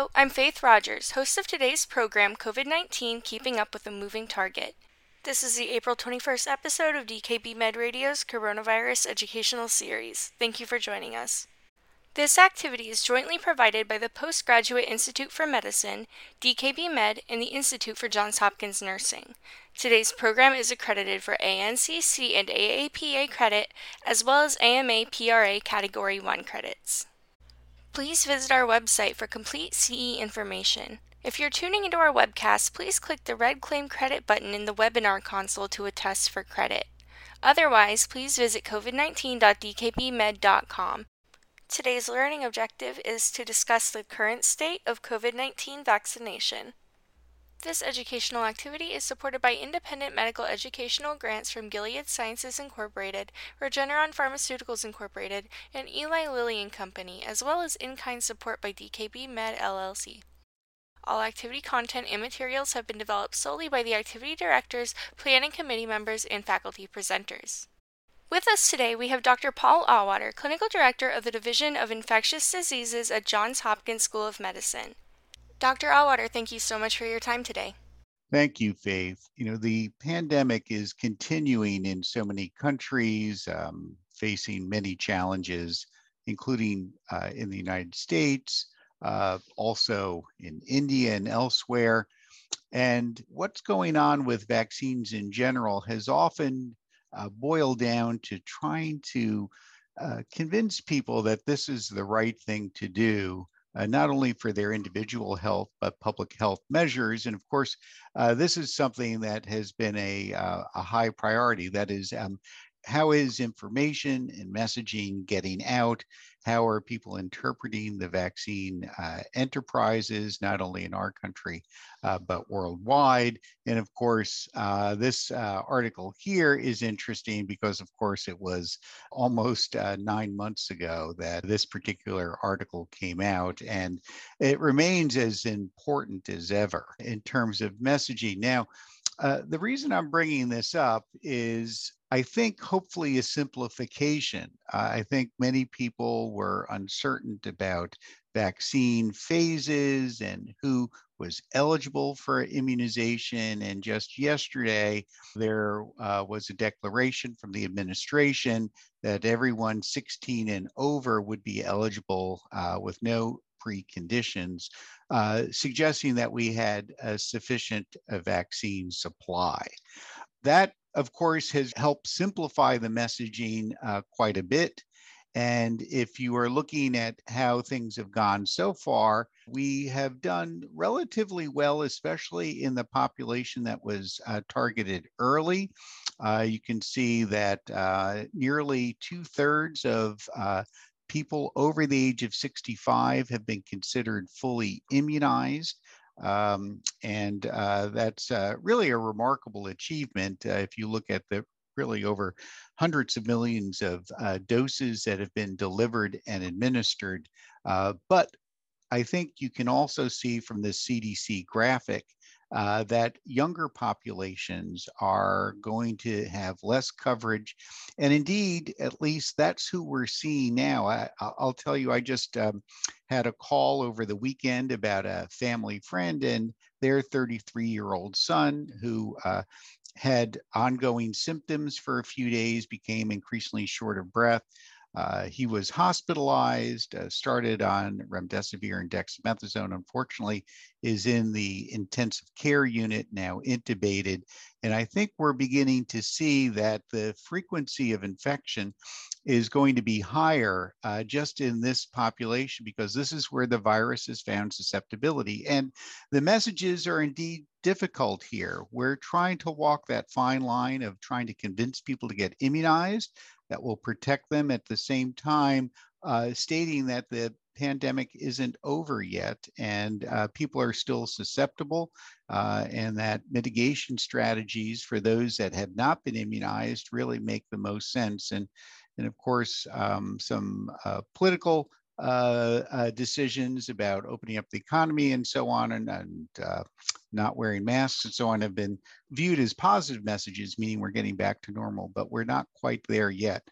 I'm Faith Rogers, host of today's program COVID 19 Keeping Up with a Moving Target. This is the April 21st episode of DKB Med Radio's Coronavirus Educational Series. Thank you for joining us. This activity is jointly provided by the Postgraduate Institute for Medicine, DKB Med, and the Institute for Johns Hopkins Nursing. Today's program is accredited for ANCC and AAPA credit, as well as AMA PRA Category 1 credits. Please visit our website for complete CE information. If you're tuning into our webcast, please click the red Claim Credit button in the webinar console to attest for credit. Otherwise, please visit covid19.dkbmed.com. Today's learning objective is to discuss the current state of COVID 19 vaccination. This educational activity is supported by independent medical educational grants from Gilead Sciences Incorporated, Regeneron Pharmaceuticals Incorporated, and Eli Lilly and Company, as well as in-kind support by DKB Med LLC. All activity content and materials have been developed solely by the activity directors, planning committee members, and faculty presenters. With us today, we have Dr. Paul Auwaerter, Clinical Director of the Division of Infectious Diseases at Johns Hopkins School of Medicine. Dr. Auwaerter, thank you so much for your time today. Thank you, Faith. You know, the pandemic is continuing in so many countries, um, facing many challenges, including uh, in the United States, uh, also in India and elsewhere. And what's going on with vaccines in general has often uh, boiled down to trying to uh, convince people that this is the right thing to do uh, not only for their individual health, but public health measures. And of course, uh, this is something that has been a, uh, a high priority. That is, um, how is information and messaging getting out? How are people interpreting the vaccine uh, enterprises, not only in our country, uh, but worldwide? And of course, uh, this uh, article here is interesting because, of course, it was almost uh, nine months ago that this particular article came out, and it remains as important as ever in terms of messaging. Now, uh, the reason I'm bringing this up is I think hopefully a simplification. Uh, I think many people were uncertain about vaccine phases and who was eligible for immunization. And just yesterday, there uh, was a declaration from the administration that everyone 16 and over would be eligible uh, with no preconditions, uh, suggesting that we had a sufficient uh, vaccine supply. That, of course, has helped simplify the messaging uh, quite a bit. And if you are looking at how things have gone so far, we have done relatively well, especially in the population that was uh, targeted early. Uh, you can see that uh, nearly two thirds of uh, people over the age of 65 have been considered fully immunized. Um, and uh, that's uh, really a remarkable achievement uh, if you look at the really over hundreds of millions of uh, doses that have been delivered and administered. Uh, but I think you can also see from the CDC graphic uh, that younger populations are going to have less coverage. And indeed, at least that's who we're seeing now. I, will tell you, I just um, had a call over the weekend about a family friend and their 33 year old son who uh, had ongoing symptoms for a few days, became increasingly short of breath. Uh, he was hospitalized, uh, started on remdesivir and dexamethasone. Unfortunately, is in the intensive care unit now intubated. And I think we're beginning to see that the frequency of infection is going to be higher uh, just in this population because this is where the virus has found susceptibility. And the messages are indeed difficult here. We're trying to walk that fine line of trying to convince people to get immunized that will protect them at the same time, uh, stating that the pandemic isn't over yet and uh, people are still susceptible uh, and that mitigation strategies for those that have not been immunized really make the most sense. And, and of course, um, some uh, political decisions about opening up the economy and so on and, and uh, not wearing masks and so on have been viewed as positive messages, meaning we're getting back to normal, but we're not quite there yet.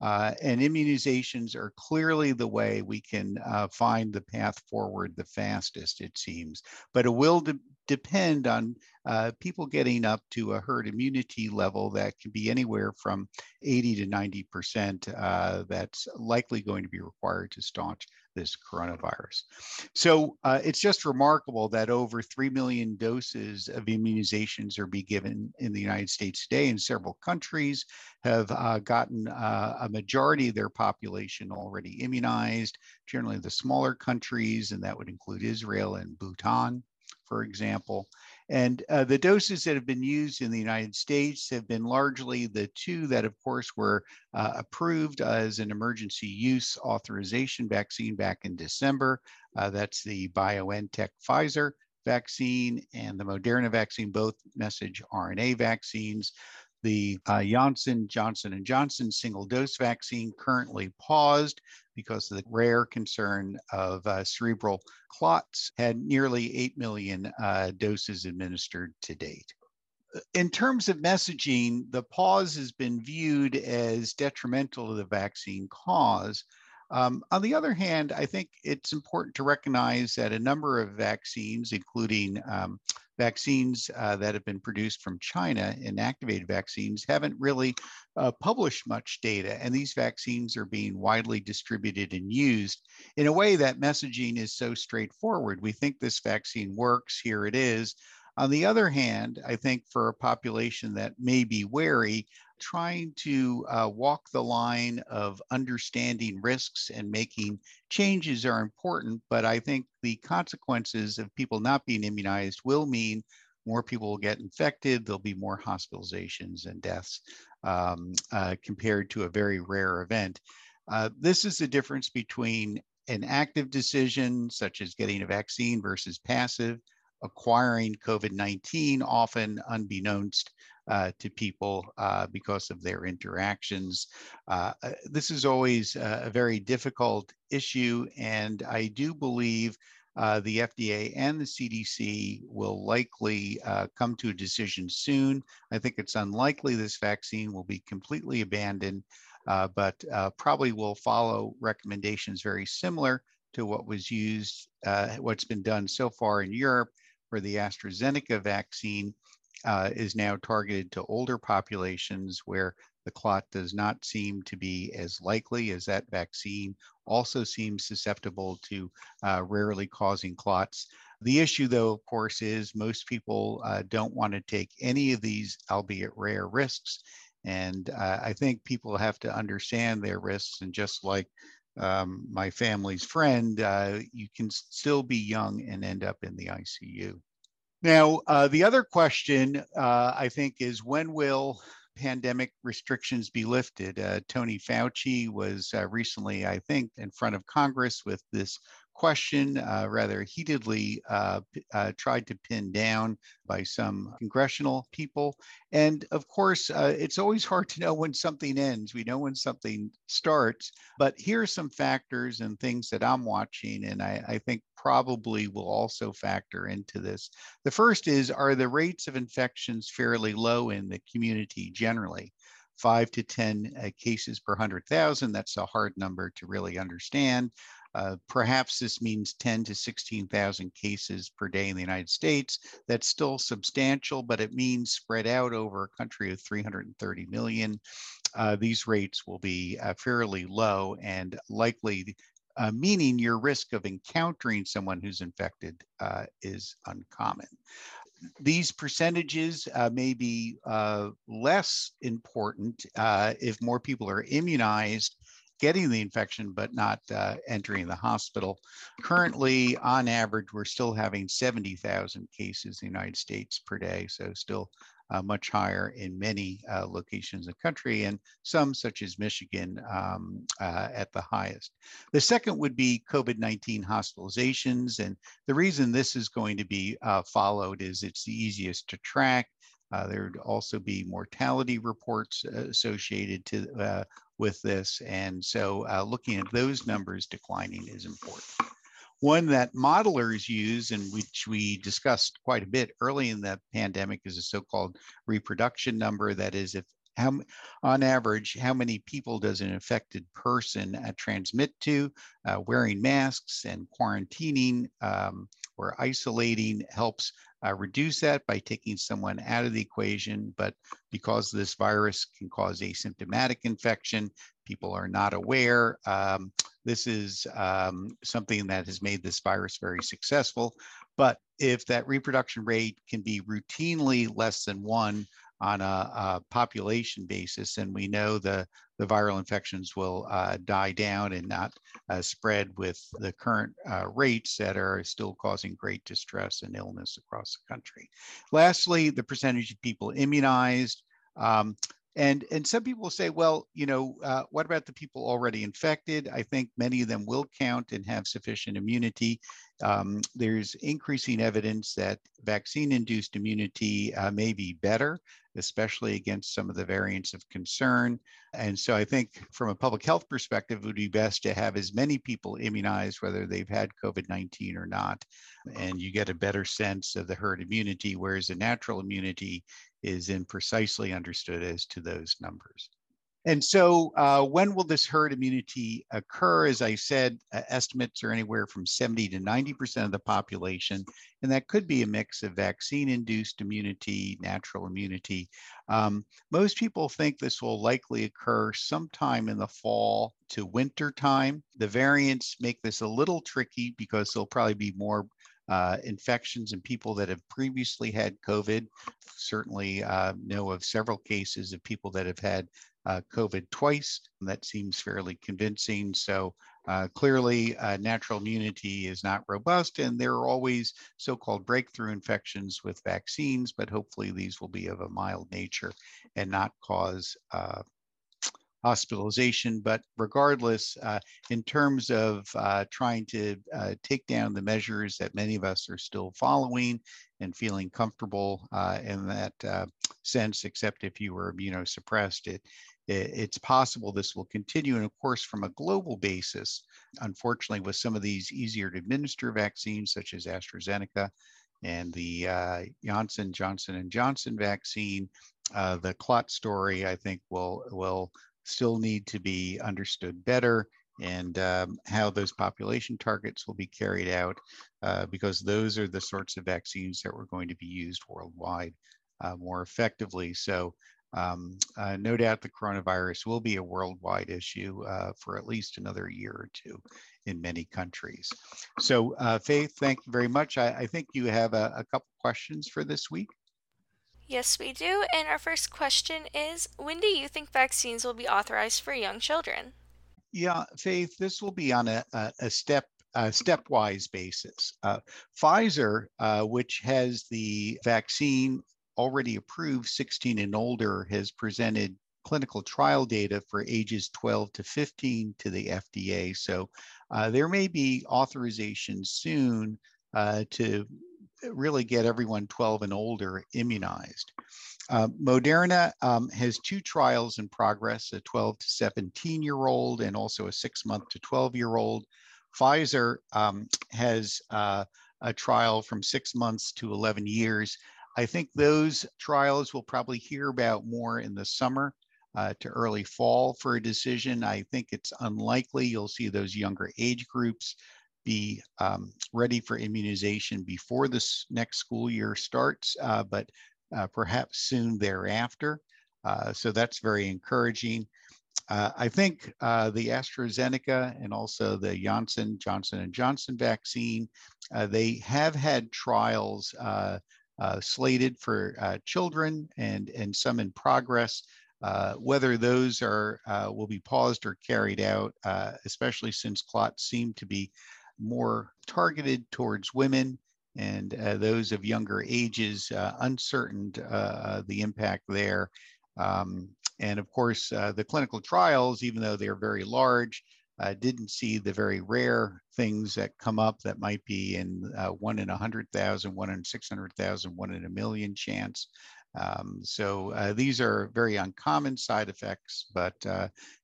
Uh, and immunizations are clearly the way we can uh, find the path forward the fastest, it seems. But it will de- depend on uh, people getting up to a herd immunity level that can be anywhere from 80 to 90%. Uh, that's likely going to be required to staunch this coronavirus. So uh, it's just remarkable that over 3 million doses of immunizations are being given in the United States today, and several countries have uh, gotten uh, a majority of their population already immunized, generally the smaller countries, and that would include Israel and Bhutan, for example. And uh, the doses that have been used in the United States have been largely the two that, of course, were uh, approved as an emergency use authorization vaccine back in December. Uh, that's the BioNTech Pfizer vaccine and the Moderna vaccine, both message RNA vaccines. The uh, Janssen Johnson & Johnson single dose vaccine currently paused because the rare concern of uh, cerebral clots had nearly 8 million uh, doses administered to date. In terms of messaging, the pause has been viewed as detrimental to the vaccine cause um, on the other hand, I think it's important to recognize that a number of vaccines, including um, vaccines uh, that have been produced from China, inactivated vaccines, haven't really uh, published much data. And these vaccines are being widely distributed and used in a way that messaging is so straightforward. We think this vaccine works, here it is. On the other hand, I think for a population that may be wary, trying to uh, walk the line of understanding risks and making changes are important, but I think the consequences of people not being immunized will mean more people will get infected, there'll be more hospitalizations and deaths um, uh, compared to a very rare event. Uh, this is the difference between an active decision, such as getting a vaccine, versus passive, acquiring COVID 19, often unbeknownst uh, to people uh, because of their interactions. Uh, uh this is always a, very difficult issue, and I do believe uh, the FDA and the CDC will likely uh, come to a decision soon. I think it's unlikely this vaccine will be completely abandoned, but probably will follow recommendations very similar to what was used, what's been done so far in Europe for the AstraZeneca vaccine uh, is now targeted to older populations where the clot does not seem to be as likely as that vaccine also seems susceptible to uh, rarely causing clots. The issue, though, of course, is most people uh, don't want to take any of these, albeit rare risks. And uh, I think people have to understand their risks. And just like um, my family's friend, uh, you can still be young and end up in the ICU. Now, uh, the other question uh, I think is when will pandemic restrictions be lifted? Uh, Tony Fauci was uh, recently, I think, in front of Congress with this question, uh, rather heatedly uh, uh, tried to pin down by some congressional people. And of course, uh, it's always hard to know when something ends. We know when something starts, but here are some factors and things that I'm watching, and I, I think probably will also factor into this. The first is Are the rates of infections fairly low in the community generally? Five to 10 uh, cases per 100,000. That's a hard number to really understand. Uh, perhaps this means 10 to 16,000 cases per day in the United States. That's still substantial, but it means spread out over a country of 330 million. Uh, these rates will be uh, fairly low and likely uh, meaning your risk of encountering someone who's infected uh, is uncommon. These percentages uh, may be uh, less important uh, if more people are immunized getting the infection but not uh, entering the hospital. Currently, on average, we're still having 70,000 cases in the United States per day, so still uh, much higher in many uh, locations in the country, and some, such as Michigan, um, uh, at the highest. The second would be COVID 19 hospitalizations. And the reason this is going to be uh, followed is it's the easiest to track. Uh, there would also be mortality reports uh, associated to, uh, with this. And so uh, looking at those numbers declining is important. One that modelers use and which we discussed quite a bit early in the pandemic is a so-called reproduction number. That is, if how on average how many people does an infected person uh, transmit to uh, wearing masks and quarantining um, or isolating helps uh, reduce that by taking someone out of the equation but because this virus can cause asymptomatic infection people are not aware. Um, this is um, something that has made this virus very successful but if that reproduction rate can be routinely less than one on a, a, population basis, and we know the, the viral infections will uh, die down and not uh, spread with the current uh, rates that are still causing great distress and illness across the country. Lastly, the percentage of people immunized. Um, and, and some people say, well, you know, uh, what about the people already infected? I think many of them will count and have sufficient immunity. Um, there's increasing evidence that vaccine induced immunity uh, may be better, especially against some of the variants of concern. And so I think from a public health perspective, it would be best to have as many people immunized, whether they've had COVID 19 or not. And you get a better sense of the herd immunity, whereas the natural immunity is imprecisely understood as to those numbers. And so, uh, when will this herd immunity occur? As I said, uh, estimates are anywhere from 70 to 90% of the population, and that could be a mix of vaccine induced immunity, natural immunity. Um, most people think this will likely occur sometime in the fall to winter time. The variants make this a little tricky because there'll probably be more uh, infections in people that have previously had COVID. Certainly uh, know of several cases of people that have had uh, COVID twice. And that seems fairly convincing. So uh, clearly, uh, natural immunity is not robust, and there are always so-called breakthrough infections with vaccines, but hopefully these will be of a mild nature and not cause uh, hospitalization. But regardless, uh, in terms of uh, trying to uh, take down the measures that many of us are still following and feeling comfortable uh, in that uh, sense, except if you were immunosuppressed, it, it, it's possible this will continue. And of course, from a global basis, unfortunately, with some of these easier to administer vaccines, such as AstraZeneca, and the uh, Janssen Johnson and Johnson vaccine, uh, the clot story I think will will still need to be understood better and um, how those population targets will be carried out uh, because those are the sorts of vaccines that were going to be used worldwide uh, more effectively. So um, uh, no doubt the coronavirus will be a worldwide issue uh, for at least another year or two in many countries. So uh, Faith, thank you very much. I, I think you have a, a couple questions for this week. Yes, we do. And our first question is When do you think vaccines will be authorized for young children? Yeah, Faith, this will be on a, a, step a stepwise basis. Uh, Pfizer, uh, which has the vaccine already approved 16 and older, has presented clinical trial data for ages 12 to 15 to the FDA. So uh, there may be authorization soon uh, to really get everyone 12 and older immunized. Uh, Moderna um, has two trials in progress, a 12 to 17 year old and also a six month to 12 year old. Pfizer um, has uh, a trial from six months to 11 years. I think those trials we'll probably hear about more in the summer uh, to early fall for a decision. I think it's unlikely you'll see those younger age groups be um, ready for immunization before this next school year starts, uh, but uh, perhaps soon thereafter. Uh, so that's very encouraging. Uh, I think uh, the AstraZeneca and also the Janssen Johnson and Johnson vaccine, uh, they have had trials slated for children and and some in progress. Uh, whether those are uh, will be paused or carried out, uh, especially since clots seem to be more targeted towards women and uh, those of younger ages, uh, uncertain uh, the impact there. Um, and of course, uh, the clinical trials, even though they're very large, uh, didn't see the very rare things that come up that might be in uh, one in a hundred thousand, one in 600,000, one in a million chance. Um, so these are very uncommon side effects, but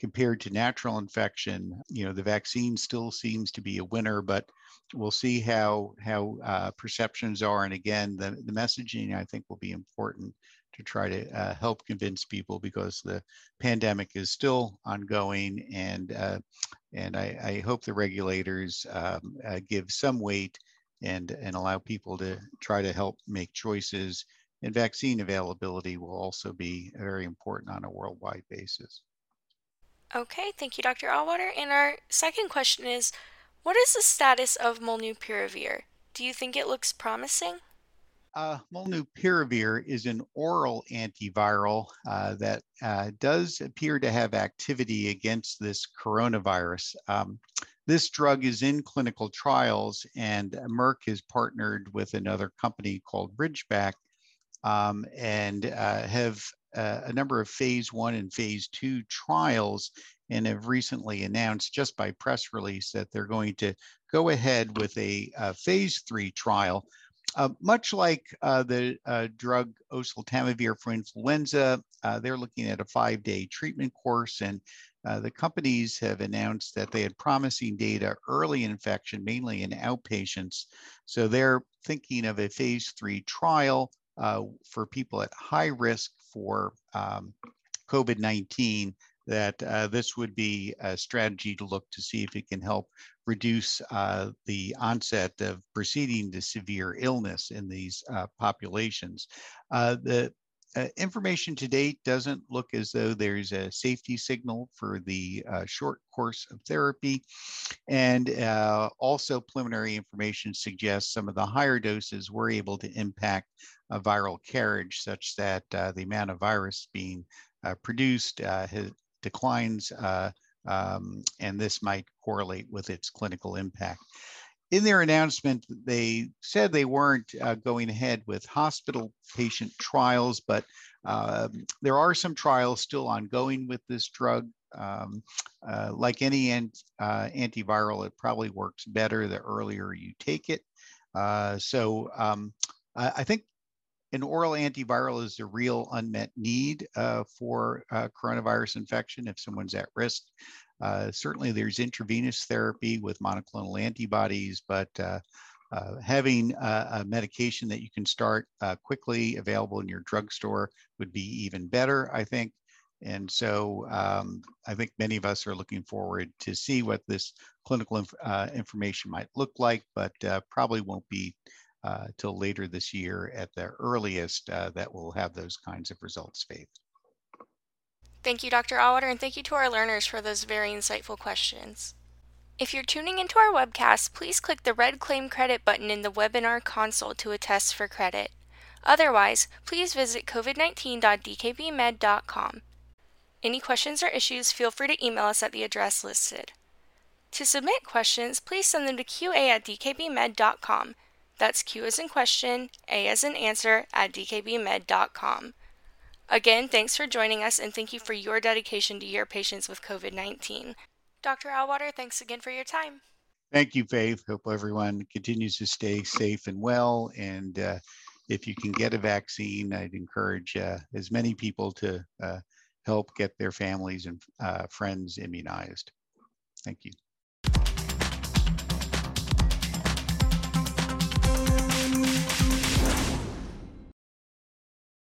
compared to natural infection, you know, the vaccine still seems to be a winner, but we'll see how how uh, perceptions are. And again, the, the messaging I think will be important to try to uh, help convince people because the pandemic is still ongoing and uh, and I, I, hope the regulators um, uh, give some weight and and allow people to try to help make choices and vaccine availability will also be very important on a worldwide basis. Okay, thank you, Dr. Auwaerter. And our second question is, what is the status of molnupiravir? Do you think it looks promising? Uh, molnupiravir is an oral antiviral uh, that uh, does appear to have activity against this coronavirus. Um, this drug is in clinical trials, and Merck has partnered with another company called Ridgeback um, and uh, have uh, a number of phase one and phase two trials and have recently announced just by press release that they're going to go ahead with a, a phase three trial uh, much like uh, the uh, drug oseltamivir for influenza, uh, they're looking at a five-day treatment course, and uh, the companies have announced that they had promising data early infection, mainly in outpatients. So they're thinking of a phase three trial uh, for people at high risk for um, COVID-19 that uh, this would be a strategy to look to see if it can help reduce uh, the onset of proceeding to severe illness in these uh, populations. Uh, the uh, information to date doesn't look as though there's a safety signal for the uh, short course of therapy. And also preliminary information suggests some of the higher doses were able to impact a viral carriage such that the amount of virus being uh, produced uh, declines, uh, um, and this might correlate with its clinical impact. In their announcement, they said they weren't uh, going ahead with hospital patient trials, but um, there are some trials still ongoing with this drug. Um, uh, like any ant, uh, antiviral, it probably works better the earlier you take it. Uh, so um, I, I, think an oral antiviral is a real unmet need uh, for uh, coronavirus infection if someone's at risk. Uh, certainly, there's intravenous therapy with monoclonal antibodies, but uh, uh, having a, a, medication that you can start uh, quickly available in your drugstore would be even better, I think. And so um, I think many of us are looking forward to see what this clinical inf information might look like, but probably won't be uh, till later this year at the earliest uh, that will have those kinds of results, Faith. Thank you, Dr. Auwaerter, and thank you to our learners for those very insightful questions. If you're tuning into our webcast, please click the red Claim Credit button in the webinar console to attest for credit. Otherwise, please visit covid19.dkbmed.com. Any questions or issues, feel free to email us at the address listed. To submit questions, please send them to qa at dkbmed.com that's Q as in question, A as in answer at dkbmed.com. Again, thanks for joining us and thank you for your dedication to your patients with COVID 19. Dr. Auwaerter, thanks again for your time. Thank you, Faith. Hope everyone continues to stay safe and well. And uh, if you can get a vaccine, I'd encourage uh, as many people to uh, help get their families and uh, friends immunized. Thank you.